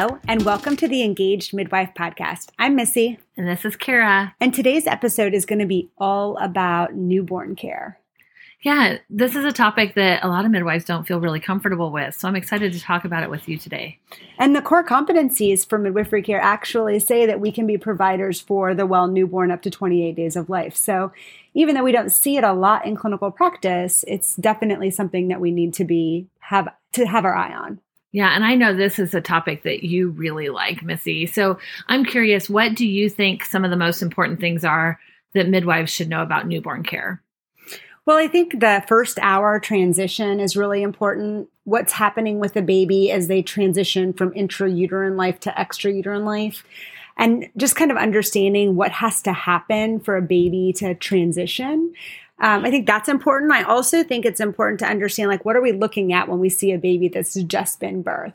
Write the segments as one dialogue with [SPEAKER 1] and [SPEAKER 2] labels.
[SPEAKER 1] Hello, and welcome to the Engaged Midwife Podcast. I'm Missi.
[SPEAKER 2] And this is Cara.
[SPEAKER 1] And today's episode is going to be all about newborn care.
[SPEAKER 2] Yeah, this is a topic that a lot of midwives don't feel really comfortable with. So I'm excited to talk about it with you today.
[SPEAKER 1] And the core competencies for midwifery care actually say that we can be providers for the well newborn up to 28 days of life. So even though we don't see it a lot in clinical practice, it's definitely something that we need to be have to have our eye on.
[SPEAKER 2] Yeah, and I know this is a topic that you really like, Missi. So I'm curious, what do you think some of the most important things are that midwives should know about newborn care?
[SPEAKER 1] Well, I think the first hour transition is really important. What's happening with the baby as they transition from intrauterine life to extrauterine life. And just kind of understanding what has to happen for a baby to transition. Um, I think that's important. I also think it's important to understand like what are we looking at when we see a baby that's just been birthed?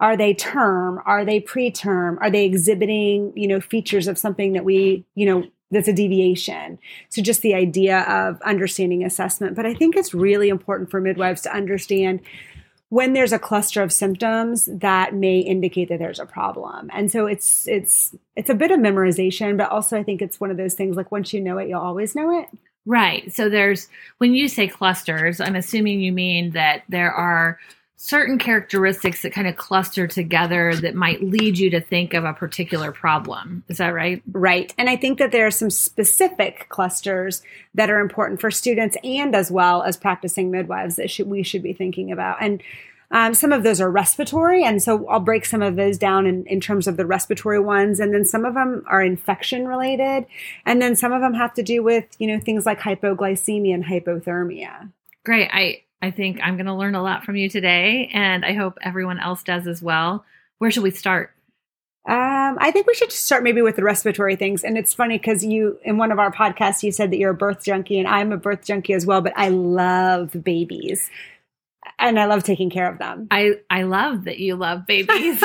[SPEAKER 1] Are they term? Are they preterm? Are they exhibiting, you know, features of something that we, you know, that's a deviation. So just the idea of understanding assessment. But I think it's really important for midwives to understand when there's a cluster of symptoms that may indicate that there's a problem. And so it's it's it's a bit of memorization, but also I think it's one of those things like once you know it, you'll always know it.
[SPEAKER 2] Right. So there's when you say clusters, I'm assuming you mean that there are certain characteristics that kind of cluster together that might lead you to think of a particular problem. Is that right?
[SPEAKER 1] Right. And I think that there are some specific clusters that are important for students and as well as practicing midwives that should, we should be thinking about. And um, some of those are respiratory, and so I'll break some of those down in, in terms of the respiratory ones, and then some of them are infection related, and then some of them have to do with you know things like hypoglycemia and hypothermia.
[SPEAKER 2] Great. I I think I'm going to learn a lot from you today, and I hope everyone else does as well. Where should we start?
[SPEAKER 1] Um, I think we should start maybe with the respiratory things. And it's funny because you, in one of our podcasts, you said that you're a birth junkie, and I'm a birth junkie as well, but I love babies and I love taking care of them.
[SPEAKER 2] I I love that you love babies.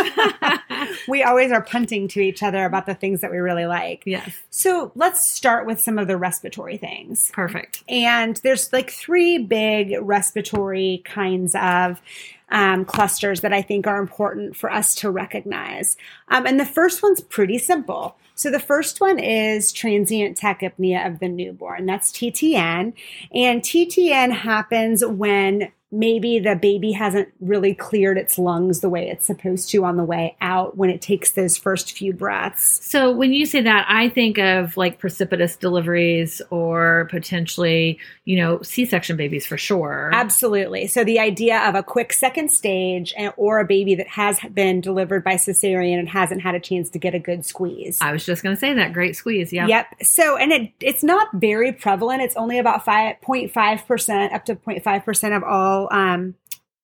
[SPEAKER 1] we always are punting to each other about the things that we really like.
[SPEAKER 2] Yes.
[SPEAKER 1] So let's start with some of the respiratory things.
[SPEAKER 2] Perfect.
[SPEAKER 1] And there's like three big respiratory kinds of um, clusters that I think are important for us to recognize. Um, and the first one's pretty simple. So the first one is transient tachypnea of the newborn. That's TTN. And TTN happens when maybe the baby hasn't really cleared its lungs the way it's supposed to on the way out when it takes those first few breaths.
[SPEAKER 2] So when you say that, I think of like precipitous deliveries or potentially, you know, C-section babies for sure.
[SPEAKER 1] Absolutely. So the idea of a quick second stage and, or a baby that has been delivered by cesarean and hasn't had a chance to get a good squeeze.
[SPEAKER 2] I was just going to say that great squeeze. Yeah.
[SPEAKER 1] Yep. So and it it's not very prevalent. It's only about 5.5% up to 0.5% of all um,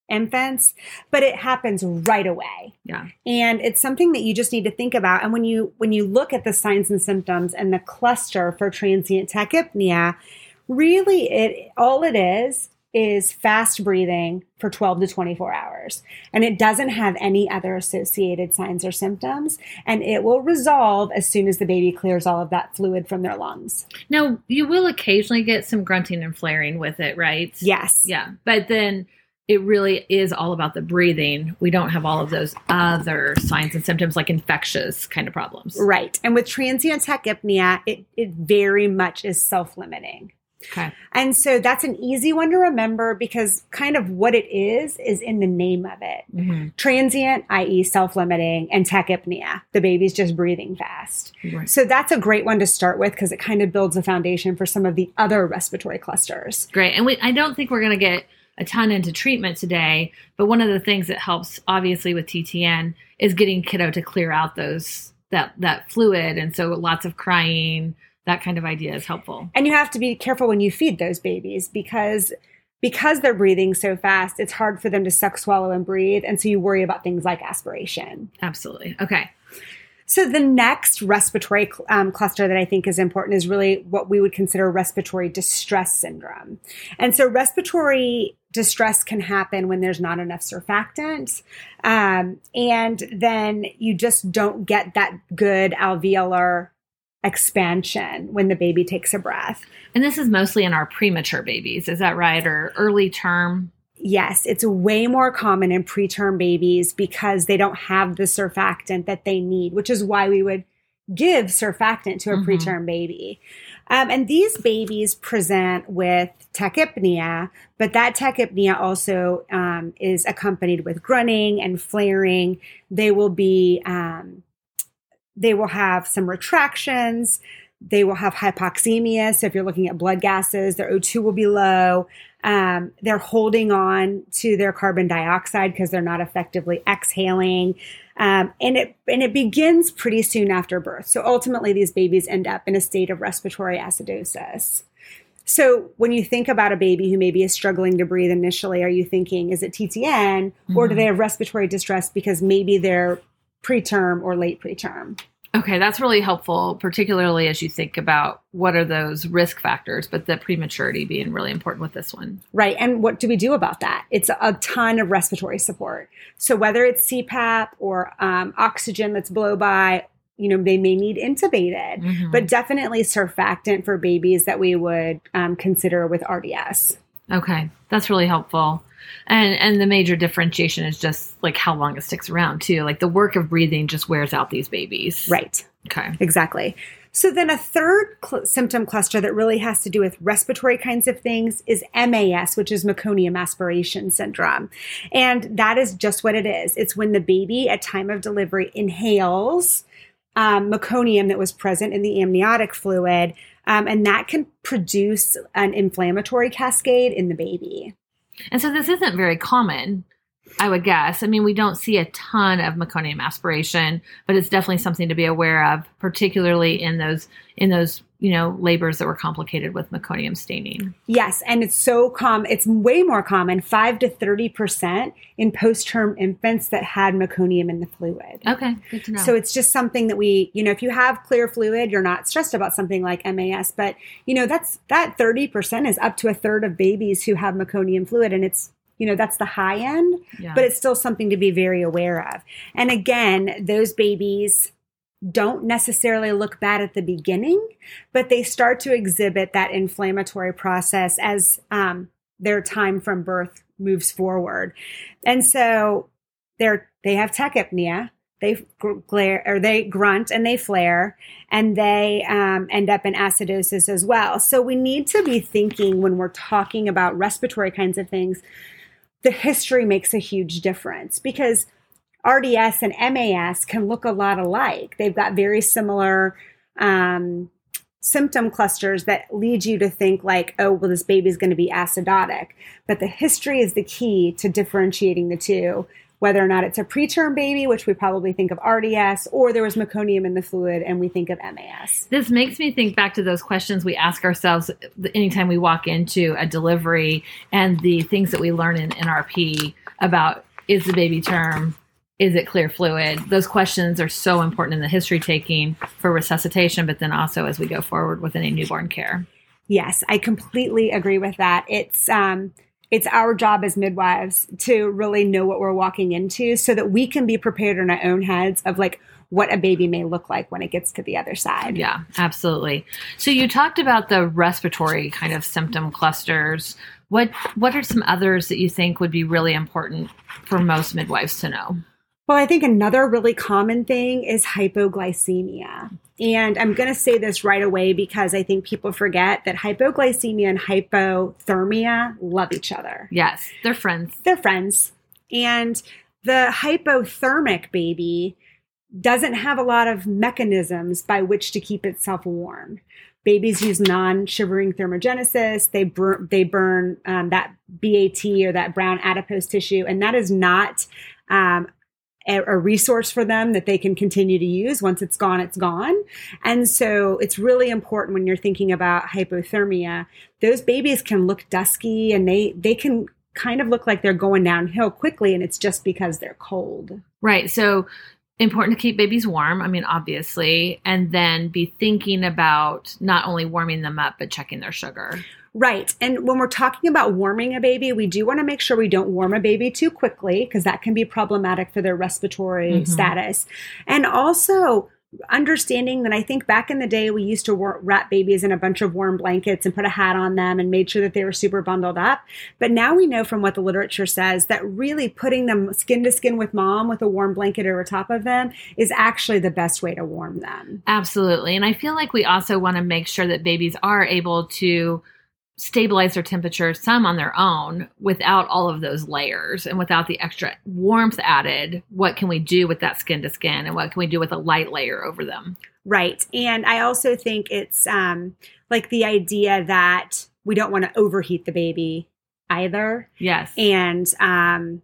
[SPEAKER 1] infants, but it happens right away.
[SPEAKER 2] Yeah.
[SPEAKER 1] And it's something that you just need to think about. And when you when you look at the signs and symptoms and the cluster for transient tachypnea, really it all it is is fast breathing for 12 to 24 hours. And it doesn't have any other associated signs or symptoms. And it will resolve as soon as the baby clears all of that fluid from their lungs.
[SPEAKER 2] Now, you will occasionally get some grunting and flaring with it, right?
[SPEAKER 1] Yes.
[SPEAKER 2] Yeah. But then it really is all about the breathing. We don't have all of those other signs and symptoms like infectious kind of problems.
[SPEAKER 1] Right. And with transient tachypnea, it, it very much is self limiting.
[SPEAKER 2] Okay.
[SPEAKER 1] And so that's an easy one to remember because kind of what it is is in the name of it.
[SPEAKER 2] Mm-hmm.
[SPEAKER 1] Transient, i.e., self limiting, and tachypnea, the baby's just breathing fast.
[SPEAKER 2] Right.
[SPEAKER 1] So that's a great one to start with because it kind of builds a foundation for some of the other respiratory clusters.
[SPEAKER 2] Great. And we, I don't think we're going to get a ton into treatment today, but one of the things that helps obviously with TTN is getting kiddo to clear out those that that fluid and so lots of crying that kind of idea is helpful.
[SPEAKER 1] And you have to be careful when you feed those babies because because they're breathing so fast, it's hard for them to suck, swallow, and breathe. And so you worry about things like aspiration.
[SPEAKER 2] Absolutely. Okay.
[SPEAKER 1] So the next respiratory um, cluster that I think is important is really what we would consider respiratory distress syndrome. And so respiratory distress can happen when there's not enough surfactant. Um, and then you just don't get that good alveolar expansion when the baby takes a breath.
[SPEAKER 2] And this is mostly in our premature babies, is that right? Or early term?
[SPEAKER 1] yes, it's way more common in preterm babies because they don't have the surfactant that they need, which is why we would give surfactant to a
[SPEAKER 2] Mhm.
[SPEAKER 1] preterm baby. Um, and these babies present with tachypnea, but that tachypnea also um, is accompanied with grunting and flaring. They will be, um, they will have some retractions. They will have hypoxemia. So if you're looking at blood gases, their O2 will be low. Um, they're holding on to their carbon dioxide because they're not effectively exhaling. Um, and it and it begins pretty soon after birth. So ultimately, these babies end up in a state of respiratory acidosis. So when you think about a baby who maybe is struggling to breathe initially, are you thinking is it TTN or do
[SPEAKER 2] Mhm.
[SPEAKER 1] they have respiratory distress because maybe they're preterm or late preterm?
[SPEAKER 2] Okay, that's really helpful, particularly as you think about what are those risk factors, but the prematurity being really important with this one.
[SPEAKER 1] Right. And what do we do about that? It's a ton of respiratory support. So whether it's CPAP or um, oxygen that's blow by, you know, they may need intubated,
[SPEAKER 2] Mhm.
[SPEAKER 1] but definitely surfactant for babies that we would um, consider with RDS.
[SPEAKER 2] Okay, that's really helpful. And and the major differentiation is just like how long it sticks around too. Like the work of breathing just wears out these babies.
[SPEAKER 1] Right.
[SPEAKER 2] Okay.
[SPEAKER 1] Exactly. So then a third cl- symptom cluster that really has to do with respiratory kinds of things is MAS, which is meconium aspiration syndrome. And that is just what it is. It's when the baby at time of delivery inhales um, meconium that was present in the amniotic fluid, um, and that can produce an inflammatory cascade in the baby.
[SPEAKER 2] And so this isn't very common, I would guess. I mean, we don't see a ton of meconium aspiration, but it's definitely something to be aware of, particularly in those in those you know labors that were complicated with meconium staining.
[SPEAKER 1] Yes, and it's so common. It's way more common, five to thirty percent in post-term infants that had meconium in the fluid.
[SPEAKER 2] Okay, good to know.
[SPEAKER 1] So it's just something that we, you know, if you have clear fluid, you're not stressed about something like MAS. But you know, that's that thirty percent is up to a third of babies who have meconium fluid, and it's you know that's the high end,
[SPEAKER 2] yeah.
[SPEAKER 1] but it's still something to be very aware of. And again, those babies don't necessarily look bad at the beginning, but they start to exhibit that inflammatory process as um, their time from birth moves forward. And so they're they have tachypnea. They glare or they grunt and they flare, and they um, end up in acidosis as well. So we need to be thinking when we're talking about respiratory kinds of things. The history makes a huge difference because RDS and MAS can look a lot alike. They've got very similar um, symptom clusters that lead you to think like, oh, well, this baby's going to be acidotic. But the history is the key to differentiating the two, whether or not it's a preterm baby, which we probably think of RDS, or there was meconium in the fluid and we think of MAS.
[SPEAKER 2] This makes me think back to those questions we ask ourselves anytime we walk into a delivery and the things that we learn in NRP about is the baby term, is it clear fluid? Those questions are so important in the history taking for resuscitation, but then also as we go forward with any newborn care.
[SPEAKER 1] Yes, I completely agree with that. It's um it's our job as midwives to really know what we're walking into so that we can be prepared in our own heads of like what a baby may look like when it gets to the other side.
[SPEAKER 2] Yeah, absolutely. So you talked about the respiratory kind of symptom clusters. What what are some others that you think would be really important for most midwives to know?
[SPEAKER 1] Well, I think another really common thing is hypoglycemia. And I'm going to say this right away because I think people forget that hypoglycemia and hypothermia love each other.
[SPEAKER 2] Yes, they're friends.
[SPEAKER 1] They're friends. And the hypothermic baby doesn't have a lot of mechanisms by which to keep itself warm. Babies use non-shivering thermogenesis. They burn, they burn um, that BAT or that brown adipose tissue, and that is not um, a, resource for them that they can continue to use. Once it's gone, it's gone. And so it's really important when you're thinking about hypothermia. Those babies can look dusky, and they they can kind of look like they're going downhill quickly, and it's just because they're cold.
[SPEAKER 2] Right. So important to keep babies warm. I mean, obviously, and then be thinking about not only warming them up, but checking their sugar.
[SPEAKER 1] Right. And when we're talking about warming a baby, we do want to make sure we don't warm a baby too quickly because that can be problematic for their respiratory
[SPEAKER 2] Mhm.
[SPEAKER 1] status. And also, understanding that I think back in the day we used to wrap babies in a bunch of warm blankets and put a hat on them and made sure that they were super bundled up. But now we know from what the literature says that really putting them skin to skin with mom with a warm blanket over top of them is actually the best way to warm them.
[SPEAKER 2] Absolutely. And I feel like we also want to make sure that babies are able to stabilize their temperature some on their own without all of those layers and without the extra warmth added what can we do with that skin to skin and what can we do with a light layer over them?
[SPEAKER 1] Right. And i also think it's um like the idea that we don't want to overheat the baby either.
[SPEAKER 2] Yes.
[SPEAKER 1] And um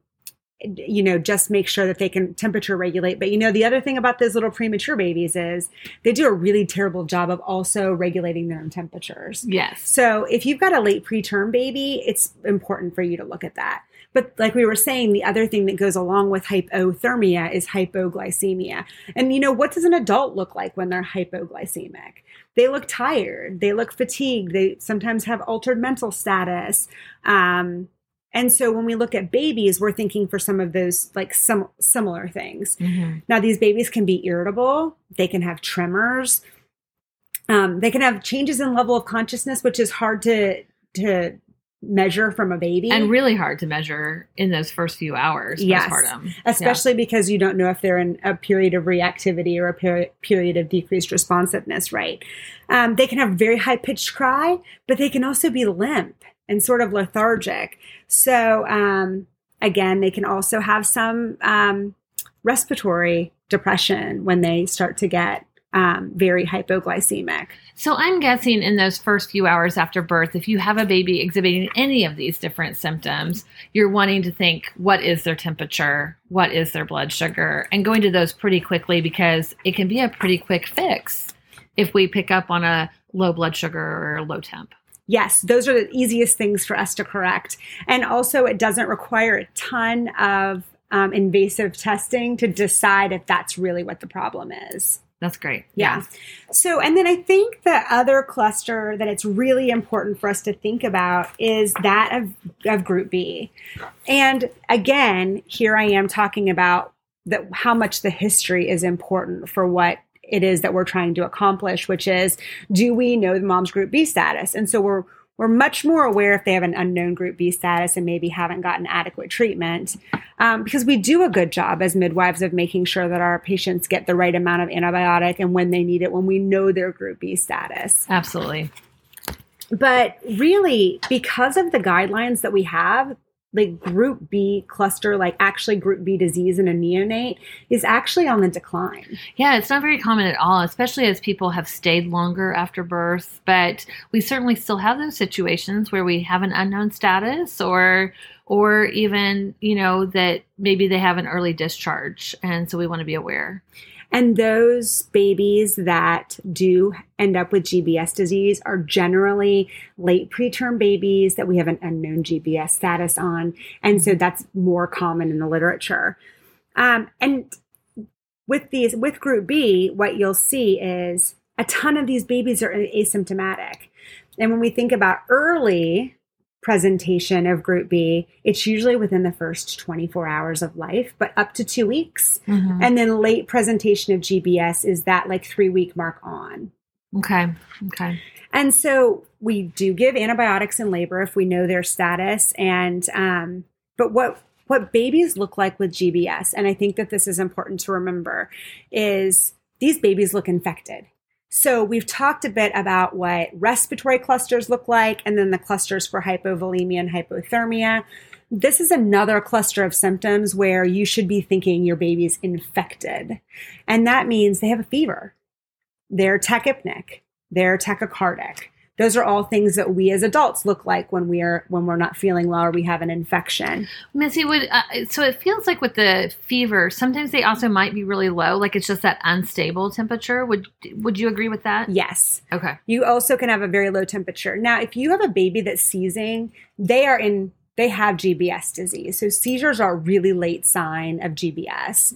[SPEAKER 1] you know, just make sure that they can temperature regulate. But you know, the other thing about those little premature babies is they do a really terrible job of also regulating their own temperatures.
[SPEAKER 2] Yes.
[SPEAKER 1] So if you've got a late preterm baby, it's important for you to look at that. But like we were saying, the other thing that goes along with hypothermia is hypoglycemia. And you know, what does an adult look like when they're hypoglycemic? They look tired, they look fatigued, they sometimes have altered mental status. Um, and so when we look at babies, we're thinking for some of those like some similar things. Mm-hmm. Now, these babies can be irritable, they can have tremors, um, they can have changes in level of consciousness, which is hard to to measure from a baby
[SPEAKER 2] and really hard to measure in those first few hours
[SPEAKER 1] yes postpartum. especially yeah. because you don't know if they're in a period of reactivity or a peri- period of decreased responsiveness right um, they can have very high pitched cry but they can also be limp and sort of lethargic. So, um, again, they can also have some um, respiratory depression when they start to get um, very hypoglycemic.
[SPEAKER 2] So I'm guessing in those first few hours after birth, if you have a baby exhibiting any of these different symptoms, you're wanting to think, what is their temperature? What is their blood sugar? And going to those pretty quickly because it can be a pretty quick fix if we pick up on a low blood sugar or low temp
[SPEAKER 1] yes, those are the easiest things for us to correct. And also, it doesn't require a ton of um, invasive testing to decide if that's really what the problem is.
[SPEAKER 2] That's great.
[SPEAKER 1] Yeah. yeah. So, and then I think the other cluster that it's really important for us to think about is that of, of Group B. And again, here I am talking about that how much the history is important for what it is that we're trying to accomplish, which is do we know the mom's group B status? And so we're we're much more aware if they have an unknown group B status and maybe haven't gotten adequate treatment um, because we do a good job as midwives of making sure that our patients get the right amount of antibiotic and when they need it when we know their group B status.
[SPEAKER 2] Absolutely.
[SPEAKER 1] But really, because of the guidelines that we have, like group B cluster, like actually group B disease in a neonate, is actually on the decline.
[SPEAKER 2] Yeah, it's not very common at all, especially as people have stayed longer after birth. But we certainly still have those situations where we have an unknown status or or even, you know, that maybe they have an early discharge. And so we want to be aware.
[SPEAKER 1] And those babies that do end up with GBS disease are generally late preterm babies that we have an unknown GBS status on. And so that's more common in the literature. Um, and with these, with group B, what you'll see is a ton of these babies are asymptomatic. And when we think about early presentation of group B, it's usually within the first 24 hours of life, but up to two weeks. Mm-hmm. And then late presentation of GBS is that like three week mark on.
[SPEAKER 2] Okay. Okay.
[SPEAKER 1] And so we do give antibiotics in labor if we know their status. And, um, but what, what babies look like with GBS, and I think that this is important to remember, is these babies look infected. So we've talked a bit about what respiratory clusters look like and then the clusters for hypovolemia and hypothermia. This is another cluster of symptoms where you should be thinking your baby's infected. And that means they have a fever. They're tachypneic. They're tachycardic. Those are all things that we as adults look like when we are when we're not feeling well or we have an infection.
[SPEAKER 2] Missi, would uh, so it feels like with the fever, sometimes they also might be really low, like it's just that unstable temperature. Would would you agree with that?
[SPEAKER 1] Yes.
[SPEAKER 2] Okay.
[SPEAKER 1] You also can have a very low temperature. Now, if you have a baby that's seizing, they are in they have GBS disease. So seizures are a really late sign of GBS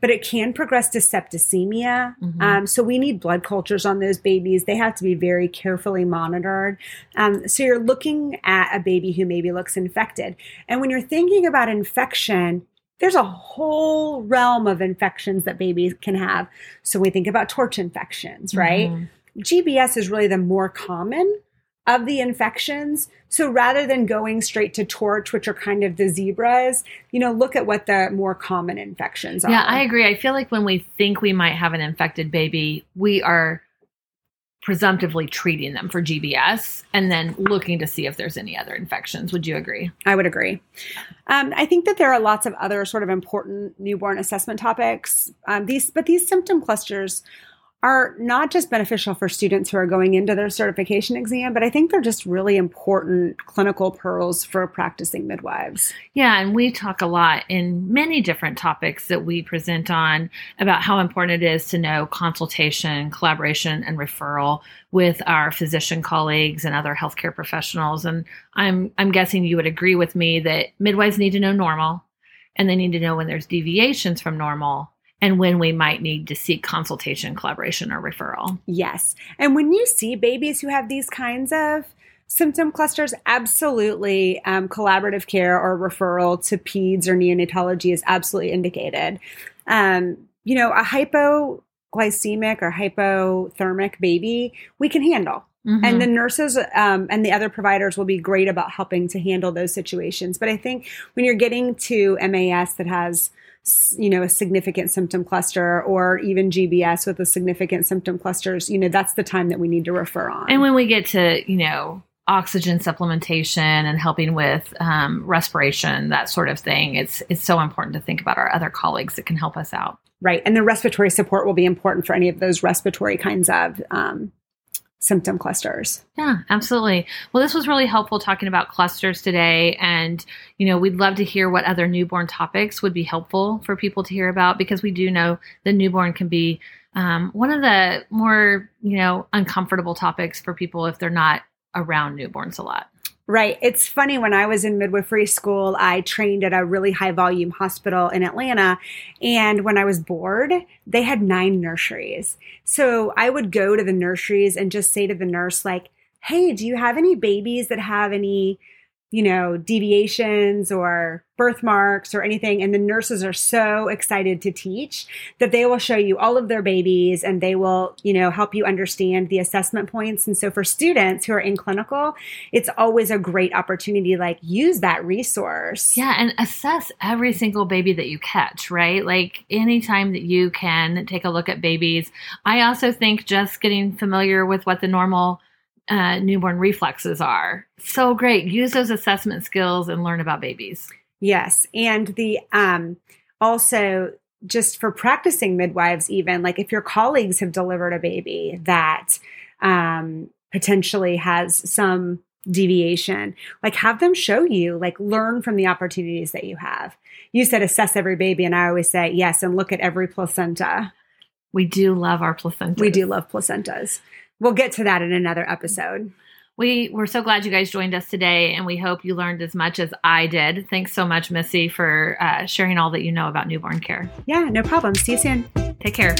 [SPEAKER 1] but it can progress to septicemia. Mm-hmm. Um, so we need blood cultures on those babies. They have to be very carefully monitored. Um, so you're looking at a baby who maybe looks infected. And when you're thinking about infection, there's a whole realm of infections that babies can have. So we think about torch infections, right? Mm-hmm. GBS is really the more common of the infections. So rather than going straight to torch, which are kind of the zebras, you know, look at what the more common infections are.
[SPEAKER 2] Yeah, I agree. I feel like when we think we might have an infected baby, we are presumptively treating them for GBS and then looking to see if there's any other infections. Would you agree?
[SPEAKER 1] I would agree. Um, I think that there are lots of other sort of important newborn assessment topics. Um, these, but these symptom clusters are not just beneficial for students who are going into their certification exam, but I think they're just really important clinical pearls for practicing midwives.
[SPEAKER 2] Yeah, and we talk a lot in many different topics that we present on about how important it is to know consultation, collaboration, and referral with our physician colleagues and other healthcare professionals. And I'm I'm guessing you would agree with me that midwives need to know normal and they need to know when there's deviations from normal and when we might need to seek consultation, collaboration, or referral.
[SPEAKER 1] Yes. And when you see babies who have these kinds of symptom clusters, absolutely um, collaborative care or referral to peds or neonatology is absolutely indicated. Um, you know, a hypoglycemic or hypothermic baby, we can handle. Mm-hmm. And the nurses um, and the other providers will be great about helping to handle those situations. But I think when you're getting to MAS that has you know a significant symptom cluster or even GBS with a significant symptom clusters, you know that's the time that we need to refer on.
[SPEAKER 2] And when we get to you know oxygen supplementation and helping with um, respiration, that sort of thing, it's it's so important to think about our other colleagues that can help us out.
[SPEAKER 1] Right, and the respiratory support will be important for any of those respiratory kinds of um, symptom clusters.
[SPEAKER 2] Yeah, absolutely. Well, this was really helpful talking about clusters today. And, you know, we'd love to hear what other newborn topics would be helpful for people to hear about because we do know that newborn can be um, one of the more, you know, uncomfortable topics for people if they're not around newborns a lot.
[SPEAKER 1] Right. It's funny when I was in midwifery school, I trained at a really high volume hospital in Atlanta. And when I was bored, they had nine nurseries. So I would go to the nurseries and just say to the nurse, like, hey, do you have any babies that have any you know, deviations or birthmarks or anything. And the nurses are so excited to teach that they will show you all of their babies and they will, you know, help you understand the assessment points. And so for students who are in clinical, it's always a great opportunity like use that resource.
[SPEAKER 2] Yeah. And assess every single baby that you catch, right? Like anytime that you can take a look at babies. I also think just getting familiar with what the normal uh, newborn reflexes are. So great. Use those assessment skills and learn about babies.
[SPEAKER 1] Yes. And the um, also just for practicing midwives, even like if your colleagues have delivered a baby that um, potentially has some deviation, like have them show you, like learn from the opportunities that you have. You said assess every baby, and I always say yes, and look at every placenta.
[SPEAKER 2] We do love our placenta
[SPEAKER 1] We do love placentas we'll get to that in another episode.
[SPEAKER 2] We we're so glad you guys joined us today, and we hope you learned as much as I did. Thanks so much, Missi, for uh, sharing all that you know about newborn care.
[SPEAKER 1] Yeah, no problem. See you soon.
[SPEAKER 2] Take care.